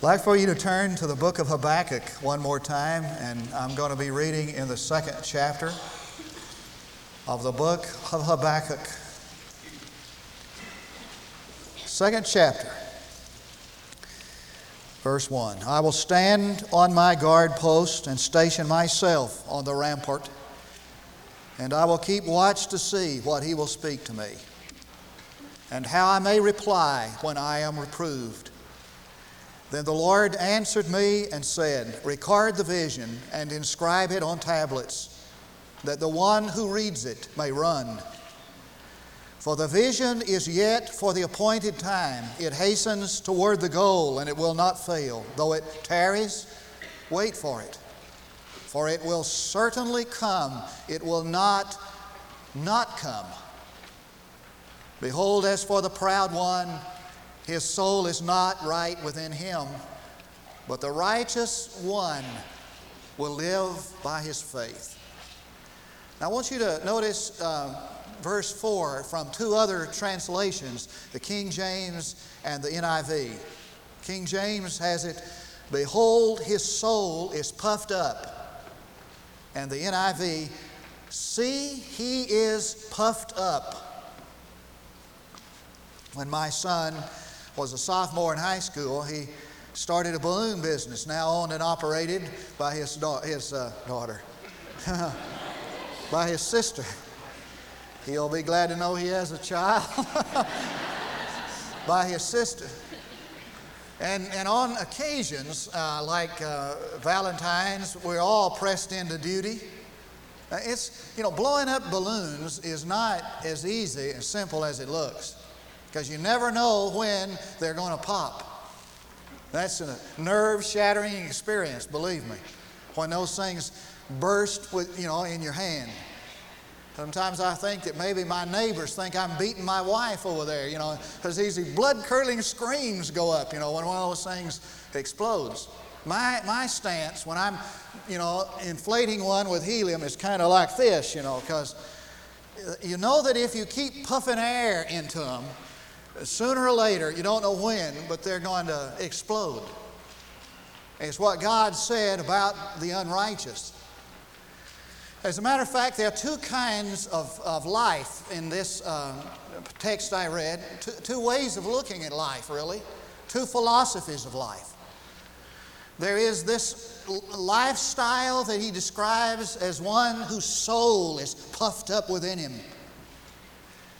I'd like for you to turn to the book of Habakkuk one more time, and I'm going to be reading in the second chapter of the book of Habakkuk. Second chapter, verse 1. I will stand on my guard post and station myself on the rampart, and I will keep watch to see what he will speak to me, and how I may reply when I am reproved. Then the Lord answered me and said, Record the vision and inscribe it on tablets, that the one who reads it may run. For the vision is yet for the appointed time. It hastens toward the goal, and it will not fail. Though it tarries, wait for it. For it will certainly come, it will not not come. Behold, as for the proud one, his soul is not right within him, but the righteous one will live by his faith. Now, I want you to notice uh, verse 4 from two other translations the King James and the NIV. King James has it, Behold, his soul is puffed up. And the NIV, See, he is puffed up. When my son was a sophomore in high school, he started a balloon business, now owned and operated by his, da- his uh, daughter, by his sister. He'll be glad to know he has a child by his sister. And, and on occasions, uh, like uh, Valentine's, we're all pressed into duty. Uh, it's, you know, blowing up balloons is not as easy and simple as it looks because you never know when they're going to pop. That's a nerve shattering experience, believe me, when those things burst with, you know, in your hand. Sometimes I think that maybe my neighbors think I'm beating my wife over there, you know, because these blood curdling screams go up, you know, when one of those things explodes. My, my stance when I'm, you know, inflating one with helium is kind of like this, you know, because uh, you know that if you keep puffing air into them, sooner or later, you don't know when, but they're going to explode. It's what God said about the unrighteous. As a matter of fact, there are two kinds of, of life in this uh, text I read, two, two ways of looking at life, really, two philosophies of life. There is this lifestyle that he describes as one whose soul is puffed up within him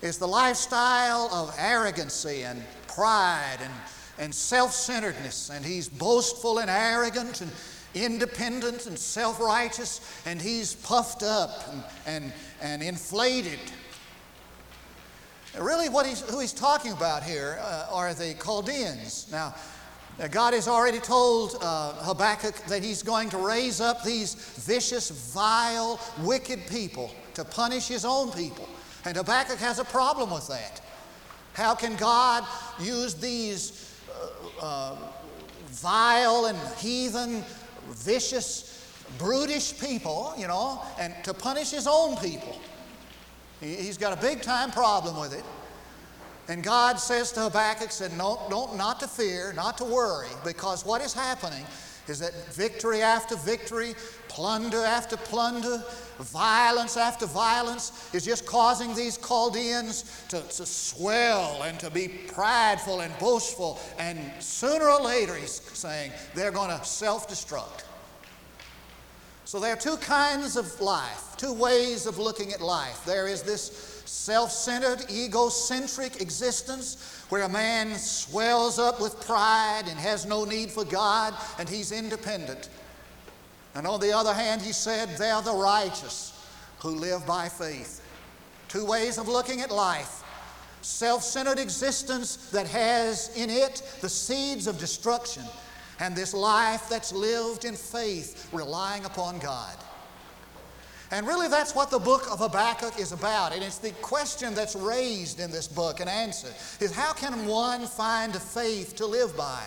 is the lifestyle of arrogancy and pride and, and self centeredness. And he's boastful and arrogant and independent and self righteous, and he's puffed up and, and, and inflated. Really, what he's, who he's talking about here uh, are the Chaldeans. Now, uh, God has already told uh, Habakkuk that he's going to raise up these vicious, vile, wicked people to punish his own people. And Habakkuk has a problem with that. How can God use these uh, uh, vile and heathen, vicious, brutish people, you know, and to punish his own people? He, has got a big time problem with it. And God says to Habakkuk, said, no, don't, not to fear, not to worry, because what is happening is that victory after victory, plunder after plunder, violence after violence is just causing these Chaldeans to, to swell and to be prideful and boastful. And sooner or later, he's saying, they're going to self destruct. So there are two kinds of life, two ways of looking at life. There is this self centered, egocentric existence where a man swells up with pride and has no need for God and he's independent. And on the other hand, he said, They're the righteous who live by faith. Two ways of looking at life self centered existence that has in it the seeds of destruction, and this life that's lived in faith, relying upon God. And really, that's what the book of Habakkuk is about. And it's the question that's raised in this book and answered is how can one find a faith to live by?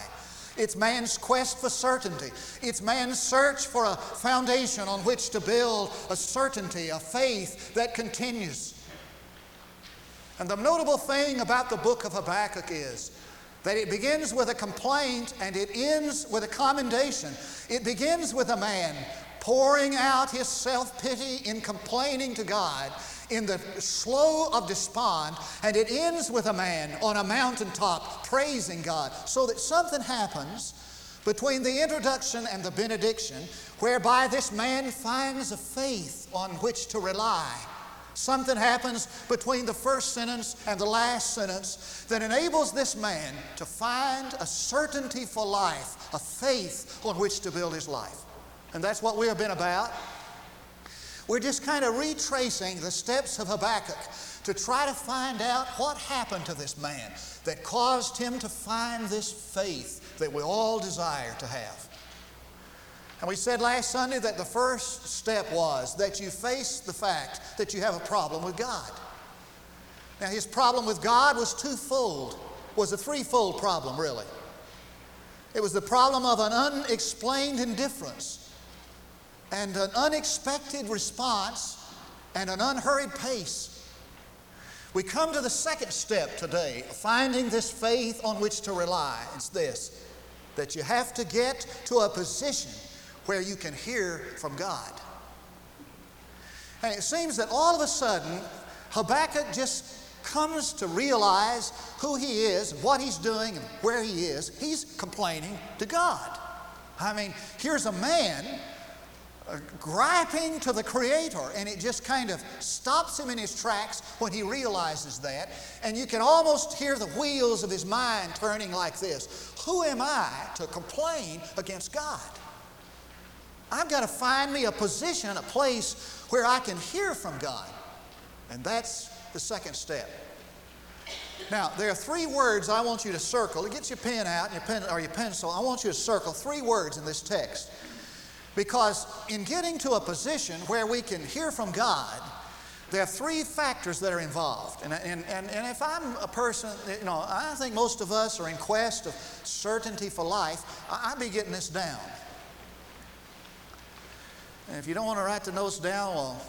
It's man's quest for certainty. It's man's search for a foundation on which to build a certainty, a faith that continues. And the notable thing about the book of Habakkuk is That it begins with a complaint and it ends with a commendation. It begins with a man pouring out his self pity in complaining to God in the Slough of Despond, and it ends with a man on a mountaintop praising God, so that something happens between the introduction and the benediction whereby this man finds a faith on which to rely. Something happens between the first sentence and the last sentence that enables this man to find a certainty for life, a faith on which to build his life. And that's what we have been about. We're just kind of retracing the steps of Habakkuk to try to find out what happened to this man that caused him to find this faith that we all desire to have. And we said last Sunday that the first step was that you face the fact that you have a problem with God. Now, his problem with God was twofold, was a threefold problem, really. It was the problem of an unexplained indifference and an unexpected response and an unhurried pace. We come to the second step today, finding this faith on which to rely. It's this that you have to get to a position where you can hear from God. And it seems that all of a sudden, Habakkuk just comes to realize who he is, what he's doing, and where he is. He's complaining to God. I mean, here's a man griping to the Creator, and it just kind of stops him in his tracks when he realizes that. And you can almost hear the wheels of his mind turning like this Who am I to complain against God? I've got to find me a position, a place where I can hear from God. And that's the second step. Now, there are three words I want you to circle. Get your pen out your pen, or your pencil. I want you to circle three words in this text. Because in getting to a position where we can hear from God, there are three factors that are involved. And, and, and, and if I'm a person, you know, I think most of us are in quest of certainty for life, I'd be getting this down. And if you don't want to write the notes down, well,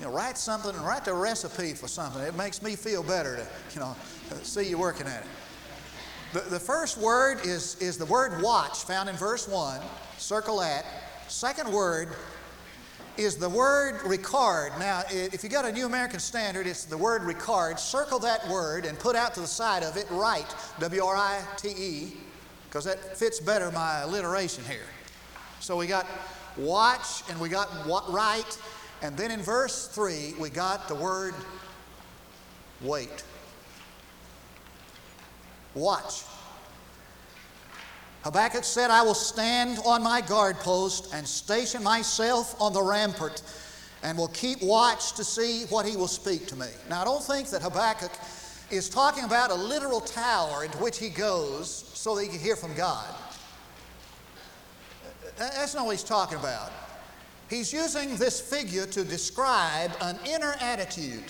you know, write something and write the recipe for something. It makes me feel better to, you know, see you working at it. The, the first word is, is the word watch, found in verse 1. Circle that. Second word is the word record. Now, if you got a New American Standard, it's the word record. Circle that word and put out to the side of it write, W R I T E, because that fits better my alliteration here. So we got watch and we got write, and then in verse 3, we got the word wait. Watch. Habakkuk said, I will stand on my guard post and station myself on the rampart and will keep watch to see what he will speak to me. Now, I don't think that Habakkuk is talking about a literal tower into which he goes so that he can hear from God. That's not what he's talking about. He's using this figure to describe an inner attitude,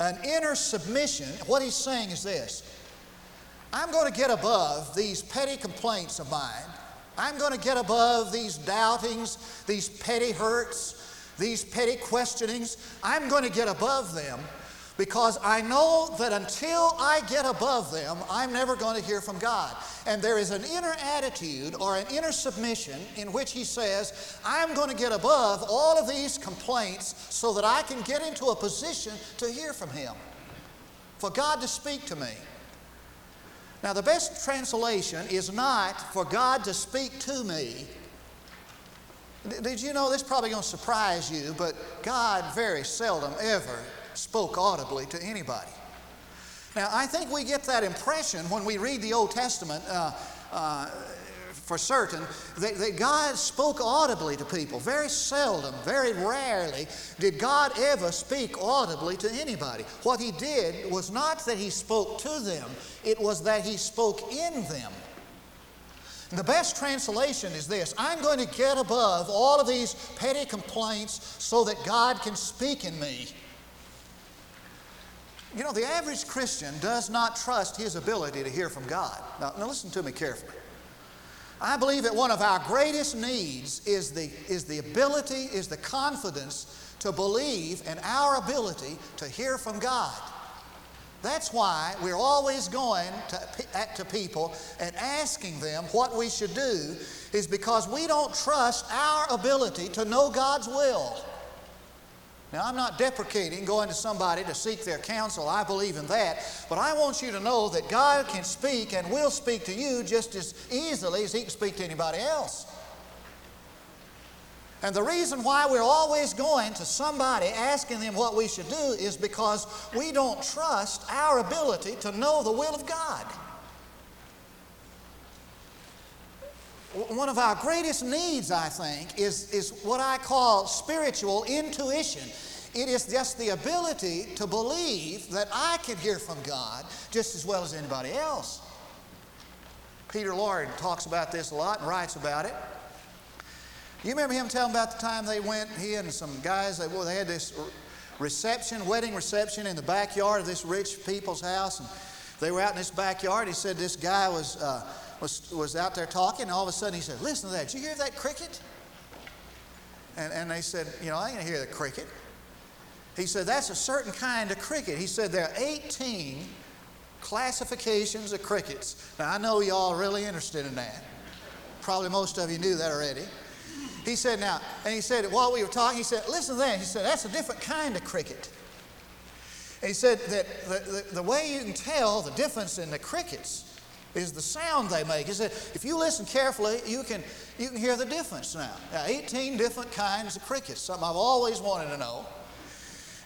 an inner submission. What he's saying is this I'm going to get above these petty complaints of mine. I'm going to get above these doubtings, these petty hurts, these petty questionings. I'm going to get above them because I know that until I get above them, I'm never going to hear from God. And there is an inner attitude or an inner submission in which he says, I'm going to get above all of these complaints so that I can get into a position to hear from him, for God to speak to me. Now, the best translation is not for God to speak to me. Did you know this probably going to surprise you, but God very seldom ever spoke audibly to anybody. Now, I think we get that impression when we read the Old Testament. Uh, uh, for certain that, that, God spoke audibly to people. Very seldom, very rarely did God ever speak audibly to anybody. What He did was not that He spoke to them, it was that He spoke in them. the best translation is this I'm going to get above all of these petty complaints so that God can speak in me. You know, the average Christian does not trust his ability to hear from God. Now, now listen to me carefully. I believe that one of our greatest needs is the, is the ability, is the confidence to believe in our ability to hear from God. That's why we're always going to, to people and asking them what we should do, is because we don't trust our ability to know God's will. Now, I'm not deprecating going to somebody to seek their counsel. I believe in that. But I want you to know that God can speak and will speak to you just as easily as He can speak to anybody else. And the reason why we're always going to somebody asking them what we should do is because we don't trust our ability to know the will of God. One of our greatest needs, I think, is, is what I call spiritual intuition. It is just the ability to believe that I can hear from God just as well as anybody else. Peter Lord talks about this a lot and writes about it. You remember him telling about the time they went, he and some guys, they, well, they had this reception, wedding reception in the backyard of this rich people's house. And they were out in this backyard. He said this guy was, uh, was, was out there talking, and all of a sudden he said, Listen to that. Did you hear that cricket? And, and they said, You know, I didn't hear the cricket. He said, That's a certain kind of cricket. He said, There are 18 classifications of crickets. Now, I know y'all are really interested in that. Probably most of you knew that already. He said, now, and he said, while we were talking, he said, listen to that. He said, that's a different kind of cricket. And he said that the, the, the way you can tell the difference in the crickets is the sound they make. He said, if you listen carefully, you can, you can hear the difference now. now. 18 different kinds of crickets, something I've always wanted to know.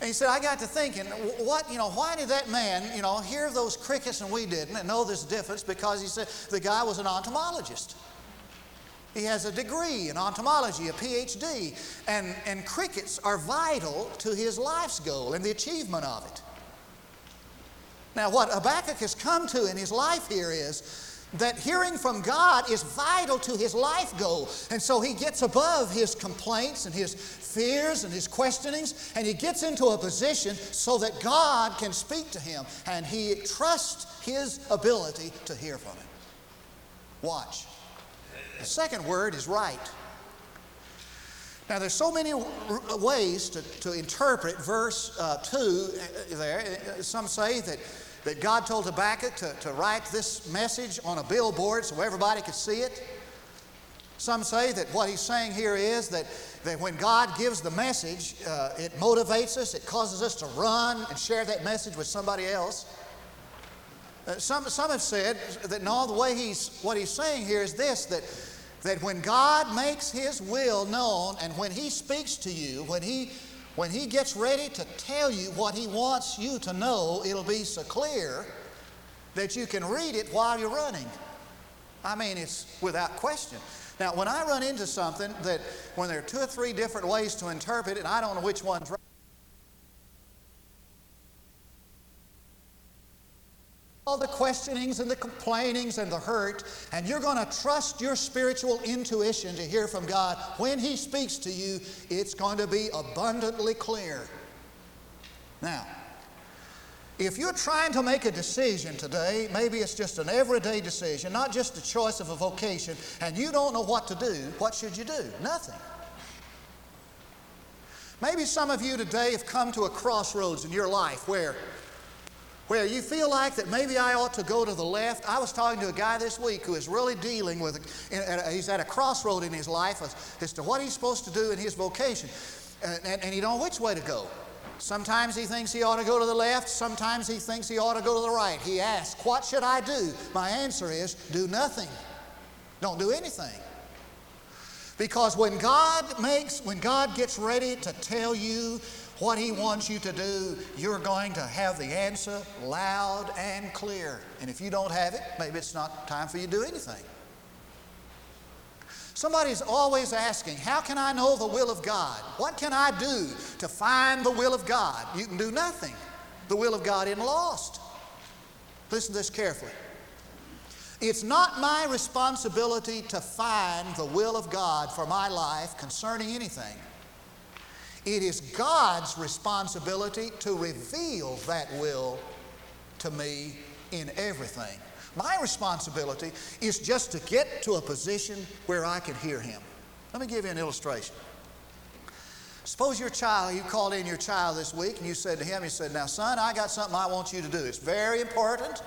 And he said, I got to thinking, what, you know, why did that man, you know, hear those crickets and we didn't and know this difference? Because he said the guy was an entomologist. He has a degree in entomology, a PhD, and, and crickets are vital to his life's goal and the achievement of it. Now, what Habakkuk has come to in his life here is that hearing from God is vital to his life goal. And so he gets above his complaints and his fears and his questionings, and he gets into a position so that God can speak to him, and he trusts his ability to hear from him. Watch. The second word is right. Now, there's so many ways to, to interpret verse uh, 2 uh, there. Some say that, that God told Habakkuk to, to write this message on a billboard so everybody could see it. Some say that what he's saying here is that, that when God gives the message, uh, it motivates us, it causes us to run and share that message with somebody else. Uh, some, some have said that no, the way he's, what he's saying here is this that that when God makes His will known and when He speaks to you, when He when He gets ready to tell you what He wants you to know, it'll be so clear that you can read it while you're running. I mean, it's without question. Now, when I run into something that when there are two or three different ways to interpret it, and I don't know which one's right. All the questionings and the complainings and the hurt, and you're going to trust your spiritual intuition to hear from God. When He speaks to you, it's going to be abundantly clear. Now, if you're trying to make a decision today, maybe it's just an everyday decision, not just a choice of a vocation, and you don't know what to do, what should you do? Nothing. Maybe some of you today have come to a crossroads in your life where where you feel like that maybe I ought to go to the left. I was talking to a guy this week who is really dealing with, he's at a crossroad in his life as, as to what he's supposed to do in his vocation. And, and, and he don't know which way to go. Sometimes he thinks he ought to go to the left, sometimes he thinks he ought to go to the right. He asks, What should I do? My answer is, Do nothing. Don't do anything. Because when God makes, when God gets ready to tell you what He wants you to do, you're going to have the answer loud and clear. And if you don't have it, maybe it's not time for you to do anything. Somebody's always asking, How can I know the will of God? What can I do to find the will of God? You can do nothing. The will of God isn't lost. Listen to this carefully. It's not my responsibility to find the will of God for my life concerning anything. It is God's responsibility to reveal that will to me in everything. My responsibility is just to get to a position where I can hear Him. Let me give you an illustration. Suppose your child, you called in your child this week and you said to him, you said, Now, son, I got something I want you to do. It's very important,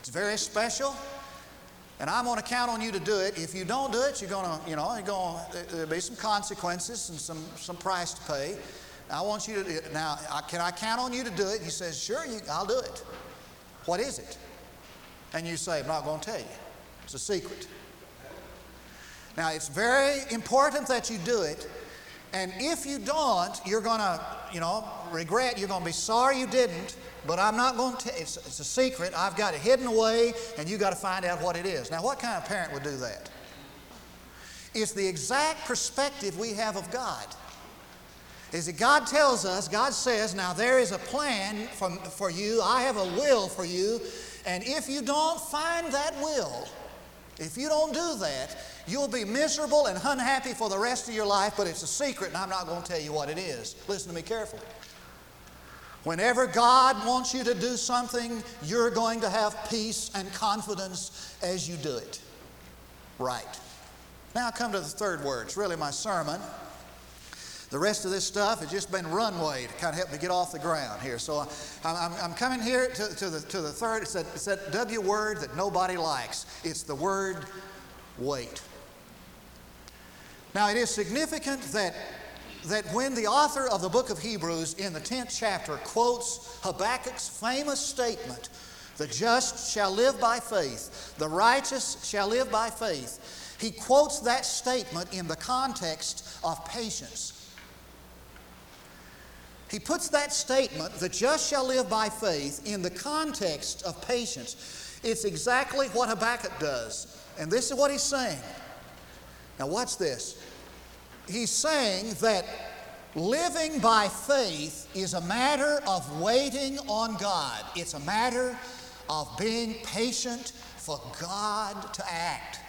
it's very special, and I'm going to count on you to do it. If you don't do it, you're going to, you know, you're going there'll be some consequences and some, some price to pay. I want you to, now, can I count on you to do it? He says, Sure, you, I'll do it. What is it? And you say, I'm not going to tell you. It's a secret. Now, it's very important that you do it. And if you don't, you're going to, you know, regret. You're going to be sorry you didn't. But I'm not going to. It's, it's a secret. I've got it hidden away, and you got to find out what it is. Now, what kind of parent would do that? It's the exact perspective we have of God. Is that God tells us, God says, now there is a plan for, for you. I have a will for you. And if you don't find that will, if you don't do that, you'll be miserable and unhappy for the rest of your life, but it's a secret, and I'm not going to tell you what it is. Listen to me carefully. Whenever God wants you to do something, you're going to have peace and confidence as you do it. Right. Now I come to the third word. It's really my sermon. The rest of this stuff has just been runway to kind of help me get off the ground here. So I'm, I'm, coming here to, to, the, to the third. It's that, it's that W word that nobody likes. It's the word wait. Now it is significant that that when the author of the book of Hebrews in the 10th chapter quotes Habakkuk's famous statement, the just shall live by faith, the righteous shall live by faith, he quotes that statement in the context of patience. He puts that statement, the just shall live by faith, in the context of patience. It's exactly what Habakkuk does. And this is what he's saying. Now, watch this he's saying that living by faith is a matter of waiting on God. It's a matter of being patient for God to act.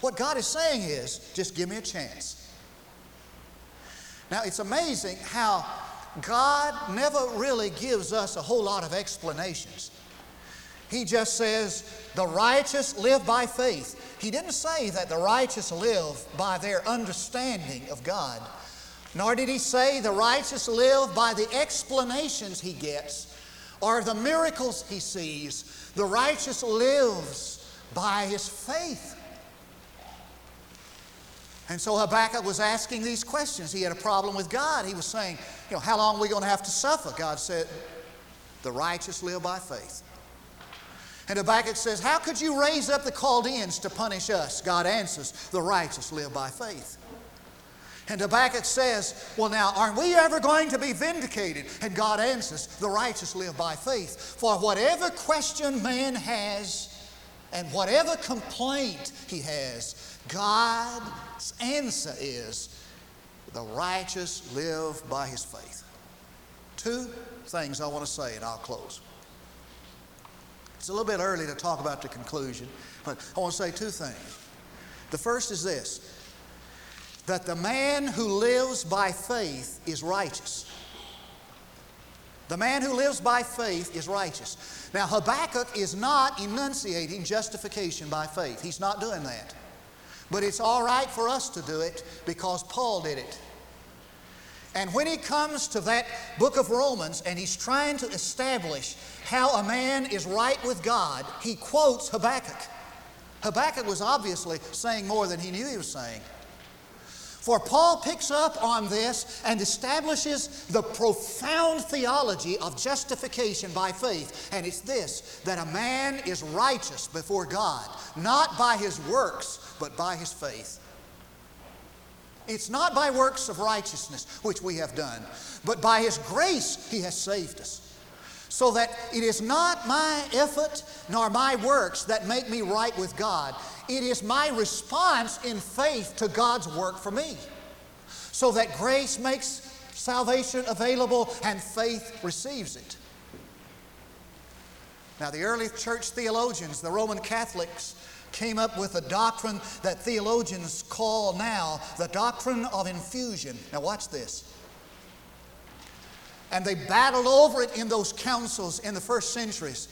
What God is saying is, just give me a chance. Now, it's amazing how God never really gives us a whole lot of explanations. He just says, the righteous live by faith. He didn't say that the righteous live by their understanding of God, nor did he say the righteous live by the explanations he gets or the miracles he sees. The righteous lives by his faith. And so Habakkuk was asking these questions. He had a problem with God. He was saying, you know, how long are we going to have to suffer? God said, the righteous live by faith. And Habakkuk says, How could you raise up the Chaldeans to punish us? God answers, The righteous live by faith. And Habakkuk says, Well, now, aren't we ever going to be vindicated? And God answers, The righteous live by faith. For whatever question man has and whatever complaint he has, God's answer is, The righteous live by his faith. Two things I want to say, and I'll close. It's a little bit early to talk about the conclusion, but I want to say two things. The first is this that the man who lives by faith is righteous. The man who lives by faith is righteous. Now, Habakkuk is not enunciating justification by faith. He's not doing that. But it's all right for us to do it because Paul did it. And when he comes to that book of Romans and he's trying to establish how a man is right with God, he quotes Habakkuk. Habakkuk was obviously saying more than he knew he was saying. For Paul picks up on this and establishes the profound theology of justification by faith. And it's this that a man is righteous before God, not by his works, but by his faith. It's not by works of righteousness which we have done, but by His grace He has saved us. So that it is not my effort nor my works that make me right with God. It is my response in faith to God's work for me. So that grace makes salvation available and faith receives it. Now, the early church theologians, the Roman Catholics, came up with a doctrine that theologians call now the doctrine of infusion. Now, watch this. And they battled over it in those councils in the first centuries.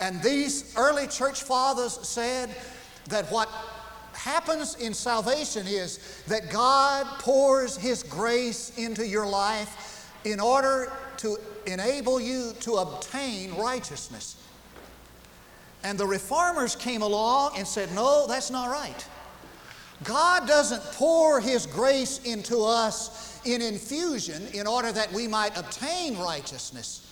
And these early church fathers said that what happens in salvation is that God pours His grace into your life in order to enable you to obtain righteousness. And the reformers came along and said, No, that's not right. God doesn't pour His grace into us in infusion in order that we might obtain righteousness.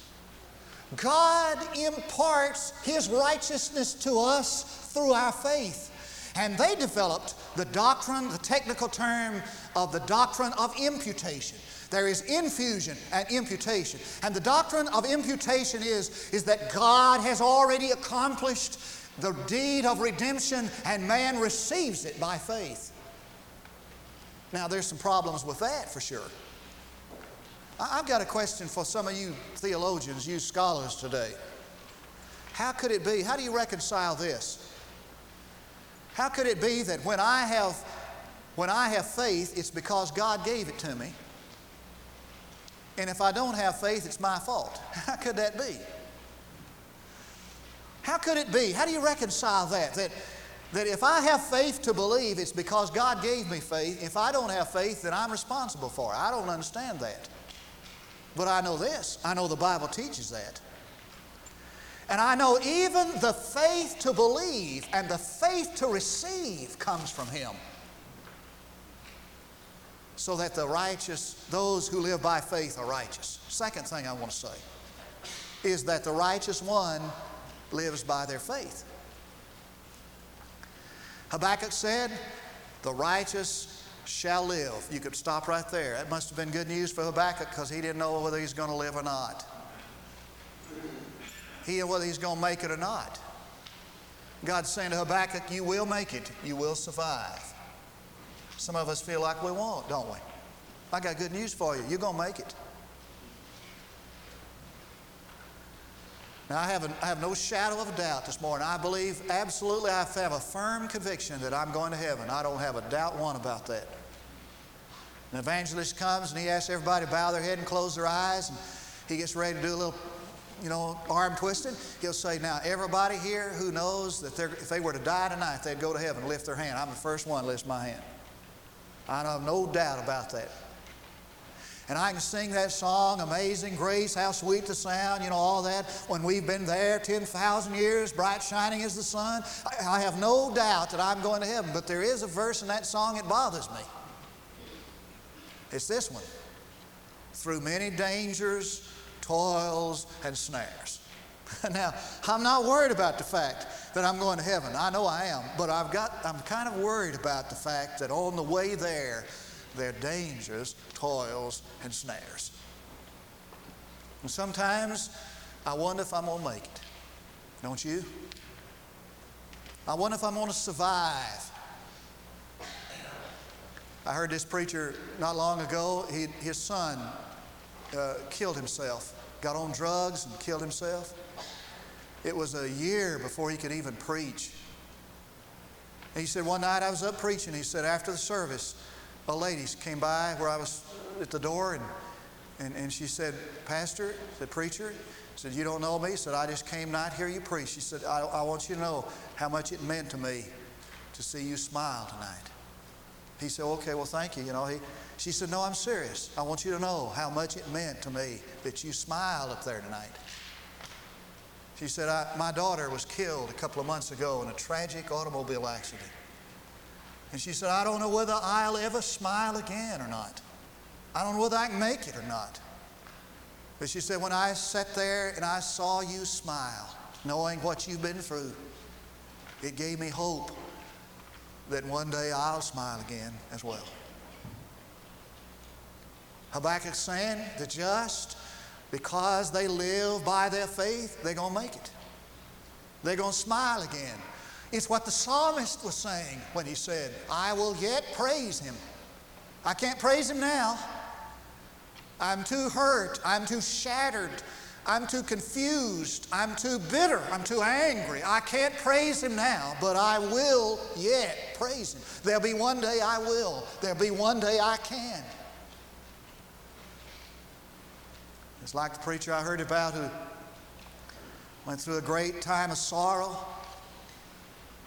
God imparts His righteousness to us through our faith. And they developed the doctrine, the technical term of the doctrine of imputation. There is infusion and imputation. And the doctrine of imputation is, is that God has already accomplished the deed of redemption and man receives it by faith. Now, there's some problems with that for sure. I've got a question for some of you theologians, you scholars today. How could it be? How do you reconcile this? How could it be that when I have when I have faith, it's because God gave it to me? And if I don't have faith, it's my fault. How could that be? How could it be? How do you reconcile that? That, that if I have faith to believe, it's because God gave me faith. If I don't have faith, then I'm responsible for it. I don't understand that. But I know this I know the Bible teaches that. And I know even the faith to believe and the faith to receive comes from Him. So that the righteous, those who live by faith, are righteous. Second thing I want to say is that the righteous one lives by their faith. Habakkuk said, The righteous shall live. You could stop right there. That must have been good news for Habakkuk because he didn't know whether he's going to live or not. He didn't whether he's going to make it or not. God's saying to Habakkuk, You will make it, you will survive. Some of us feel like we won't, don't we? I got good news for you. You're going to make it. Now, I have, a, I have no shadow of a doubt this morning. I believe absolutely, I have a firm conviction that I'm going to heaven. I don't have a doubt one about that. An evangelist comes and he asks everybody to bow their head and close their eyes, and he gets ready to do a little, you know, arm twisting. He'll say, Now, everybody here who knows that if they were to die tonight, they'd go to heaven, lift their hand. I'm the first one to lift my hand. I have no doubt about that. And I can sing that song, Amazing Grace, how sweet the sound, you know, all that, when we've been there 10,000 years, bright shining as the sun. I, have no doubt that I'm going to heaven, but there is a verse in that song that bothers me. It's this one through many dangers, toils, and snares. now, I'm not worried about the fact that I'm going to heaven. I know I am, but I've got, I'm kind of worried about the fact that on the way there, there are dangers, toils, and snares. And sometimes I wonder if I'm going to make it. Don't you? I wonder if I'm going to survive. I heard this preacher not long ago, he, his son uh, killed himself, got on drugs and killed himself. It was a year before he could even preach. And he said, One night I was up preaching. He said, After the service, a lady came by where I was at the door and, and, and she said, Pastor, said, Preacher, said, You don't know me? He said, I just came not hear you preach. She said, I, I want you to know how much it meant to me to see you smile tonight. He said, Okay, well, thank you. You know, he, she said, No, I'm serious. I want you to know how much it meant to me that you smiled up there tonight. She said, My daughter was killed a couple of months ago in a tragic automobile accident. And she said, I don't know whether I'll ever smile again or not. I don't know whether I can make it or not. But she said, when I sat there and I saw you smile, knowing what you've been through, it gave me hope that one day I'll smile again as well. Habakkuk's saying the just, because they live by their faith, they're going to make it. They're going to smile again. It's what the psalmist was saying when he said, I will yet praise him. I can't praise him now. I'm too hurt. I'm too shattered. I'm too confused. I'm too bitter. I'm too angry. I can't praise him now, but I will yet praise him. There'll be one day I will. There'll be one day I can. It's like the preacher I heard about who went through a great time of sorrow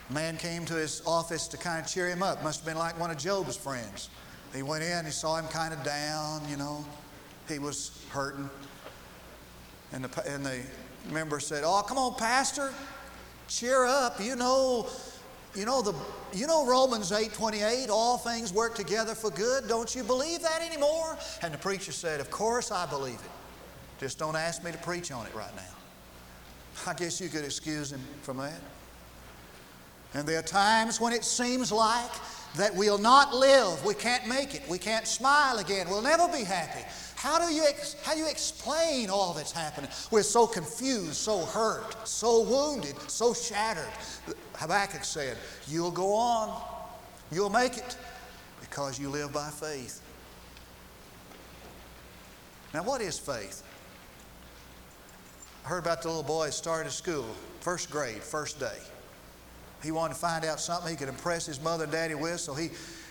A man came to his office to kind of cheer him up. Must have been like one of Job's friends. He went in, he saw him kind of down, you know. He was hurting. And the, and the member said, Oh, come on, Pastor, cheer up. You know, you know the you know Romans 8:28, all things work together for good. Don't you believe that anymore? And the preacher said, Of course I believe it. Just don't ask me to preach on it right now. I guess you could excuse him from that. And there are times when it seems like that we'll not live, we can't make it, we can't smile again, we'll never be happy. How do you, ex- how do you explain all that's happening? We're so confused, so hurt, so wounded, so shattered. Habakkuk said, You'll go on, you'll make it because you live by faith. Now, what is faith? Heard about the little boy that started school, first grade, first day. He wanted to find out something he could impress his mother and daddy with, so he,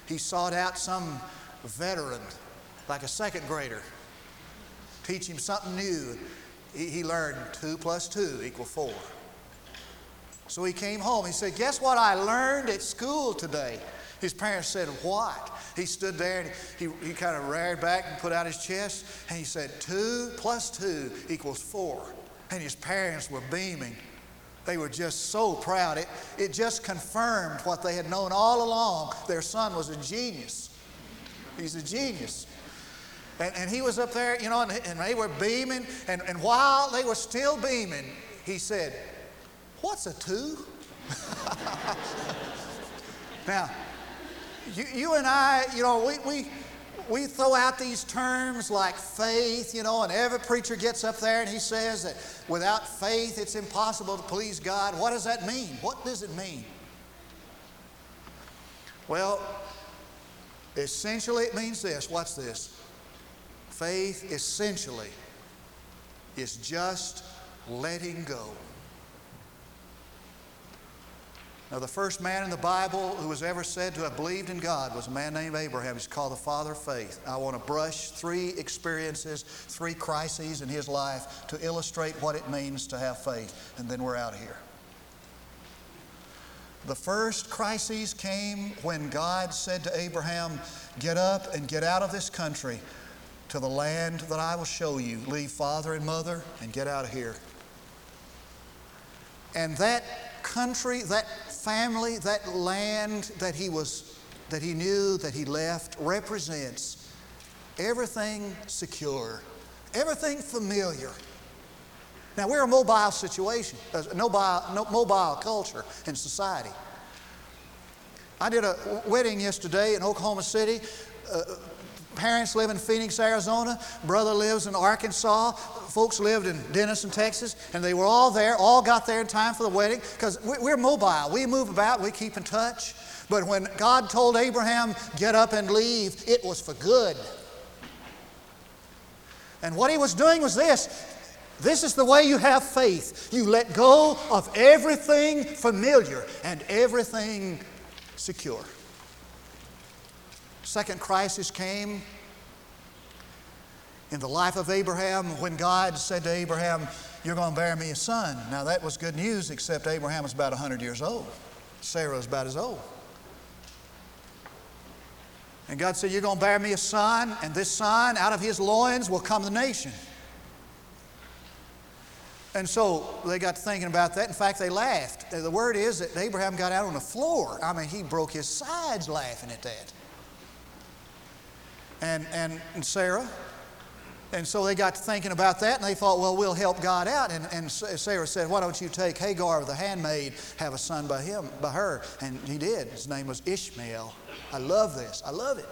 he sought out some veteran, like a second grader, teach him something new. He, he learned two plus two equal four. So he came home. He said, Guess what I learned at school today? His parents said, What? He stood there and he, he kind of reared back and put out his chest and he said, Two plus two equals four. And his parents were beaming. They were just so proud. It, it just confirmed what they had known all along. Their son was a genius. He's a genius. And, and he was up there, you know, and, and they were beaming. And, and while they were still beaming, he said, What's a two? now, you, you and I, you know, we, we, we throw out these terms like faith, you know, and every preacher gets up there and he says that without faith it's impossible to please God. What does that mean? What does it mean? Well, essentially it means this. What's this? Faith essentially is just letting go. Now, the first man in the Bible who was ever said to have believed in God was a man named Abraham. He's called the father of faith. I want to brush three experiences, three crises in his life to illustrate what it means to have faith, and then we're out of here. The first crisis came when God said to Abraham, Get up and get out of this country to the land that I will show you. Leave father and mother and get out of here. And that country, that family, that land that he was that he knew that he left represents everything secure, everything familiar. Now we're a mobile situation, a mobile, no, mobile culture and society. I did a wedding yesterday in Oklahoma City. Uh, Parents live in Phoenix, Arizona. Brother lives in Arkansas. Folks lived in Denison, Texas. And they were all there, all got there in time for the wedding because we're mobile. We move about, we keep in touch. But when God told Abraham, get up and leave, it was for good. And what he was doing was this this is the way you have faith. You let go of everything familiar and everything secure. Second crisis came in the life of Abraham when God said to Abraham, You're going to bear me a son. Now, that was good news, except Abraham was about 100 years old. Sarah was about as old. And God said, You're going to bear me a son, and this son, out of his loins, will come the nation. And so they got thinking about that. In fact, they laughed. The word is that Abraham got out on the floor. I mean, he broke his sides laughing at that and, and, and Sarah. And so they got to thinking about that and they thought, well, we'll help God out. And, and Sarah said, why don't you take Hagar, the handmaid, have a son by him, by her? And he did. His name was Ishmael. I love this. I love it.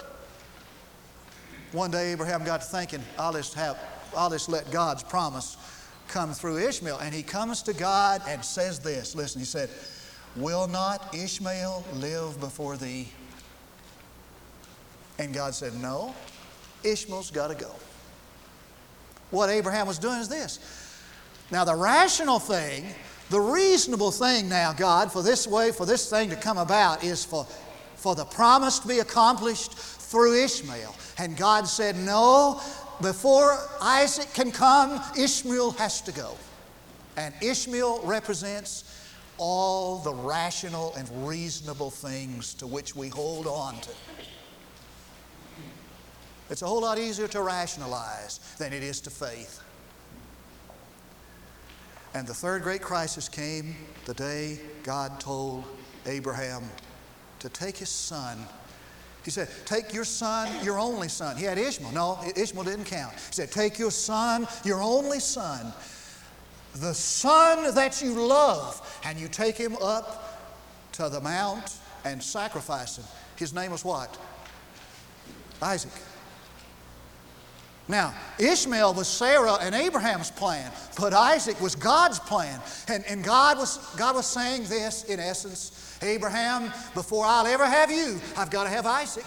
One day Abraham got to thinking, I'll just have, I'll just let God's promise come through Ishmael. And he comes to God and says this. Listen, he said, Will not Ishmael live before thee? And God said, No, Ishmael's got to go. What Abraham was doing is this. Now, the rational thing, the reasonable thing now, God, for this way, for this thing to come about, is for, for the promise to be accomplished through Ishmael. And God said, No, before Isaac can come, Ishmael has to go. And Ishmael represents all the rational and reasonable things to which we hold on to. It's a whole lot easier to rationalize than it is to faith. And the third great crisis came the day God told Abraham to take his son. He said, Take your son, your only son. He had Ishmael. No, Ishmael didn't count. He said, Take your son, your only son, the son that you love, and you take him up to the mount and sacrifice him. His name was what? Isaac. Now, Ishmael was Sarah and Abraham's plan, but Isaac was God's plan. And, and God, was, God was saying this in essence Abraham, before I'll ever have you, I've got to have Isaac.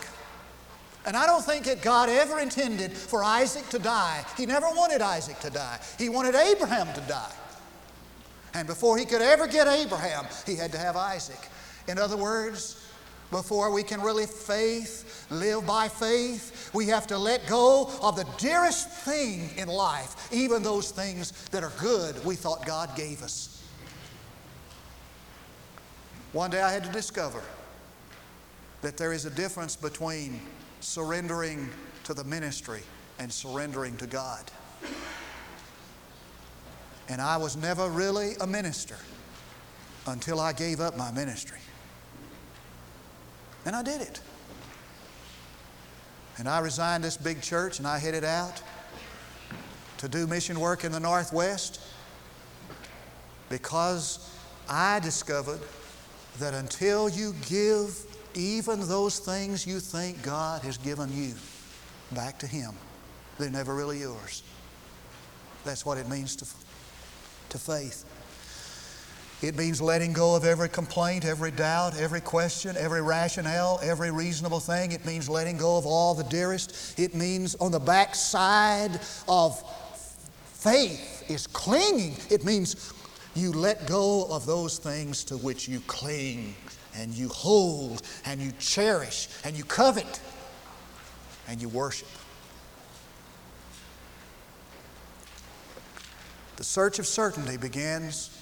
And I don't think that God ever intended for Isaac to die. He never wanted Isaac to die, He wanted Abraham to die. And before he could ever get Abraham, he had to have Isaac. In other words, before we can really faith, live by faith, we have to let go of the dearest thing in life, even those things that are good we thought God gave us. One day I had to discover that there is a difference between surrendering to the ministry and surrendering to God. And I was never really a minister until I gave up my ministry. And I did it. And I resigned this big church and I headed out to do mission work in the Northwest because I discovered that until you give even those things you think God has given you back to Him, they're never really yours. That's what it means to, to faith. It means letting go of every complaint, every doubt, every question, every rationale, every reasonable thing. It means letting go of all the dearest. It means on the backside of faith is clinging. It means you let go of those things to which you cling and you hold and you cherish and you covet and you worship. The search of certainty begins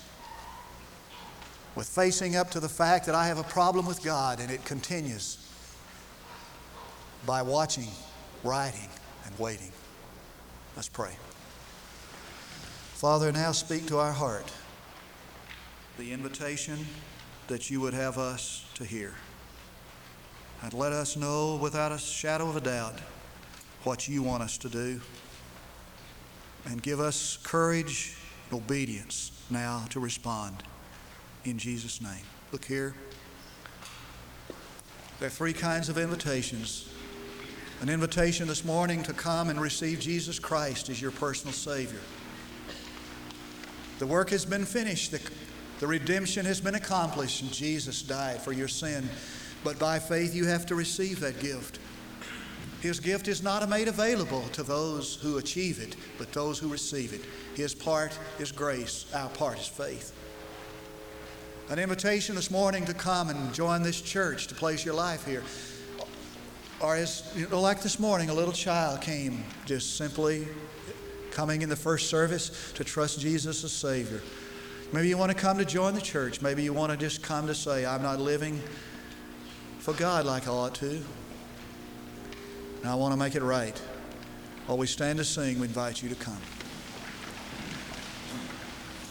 with facing up to the fact that I have a problem with God, and it continues by watching, writing, and waiting. Let's pray. Father, now speak to our heart the invitation that you would have us to hear. And let us know without a shadow of a doubt what you want us to do. And give us courage, and obedience now to respond in Jesus' name. Look here. There are three kinds of invitations. An invitation this morning to come and receive Jesus Christ as your personal Savior. The work has been finished, the, the redemption has been accomplished, and Jesus died for your sin. But by faith, you have to receive that gift. His gift is not made available to those who achieve it, but those who receive it. His part is grace, our part is faith an invitation this morning to come and join this church, to place your life here. Or as you know, like this morning, a little child came just simply coming in the first service to trust Jesus as Savior. Maybe you want to come to join the church. Maybe you want to just come to say, I'm not living for God like I ought to. And I want to make it right. While we stand to sing, we invite you to come.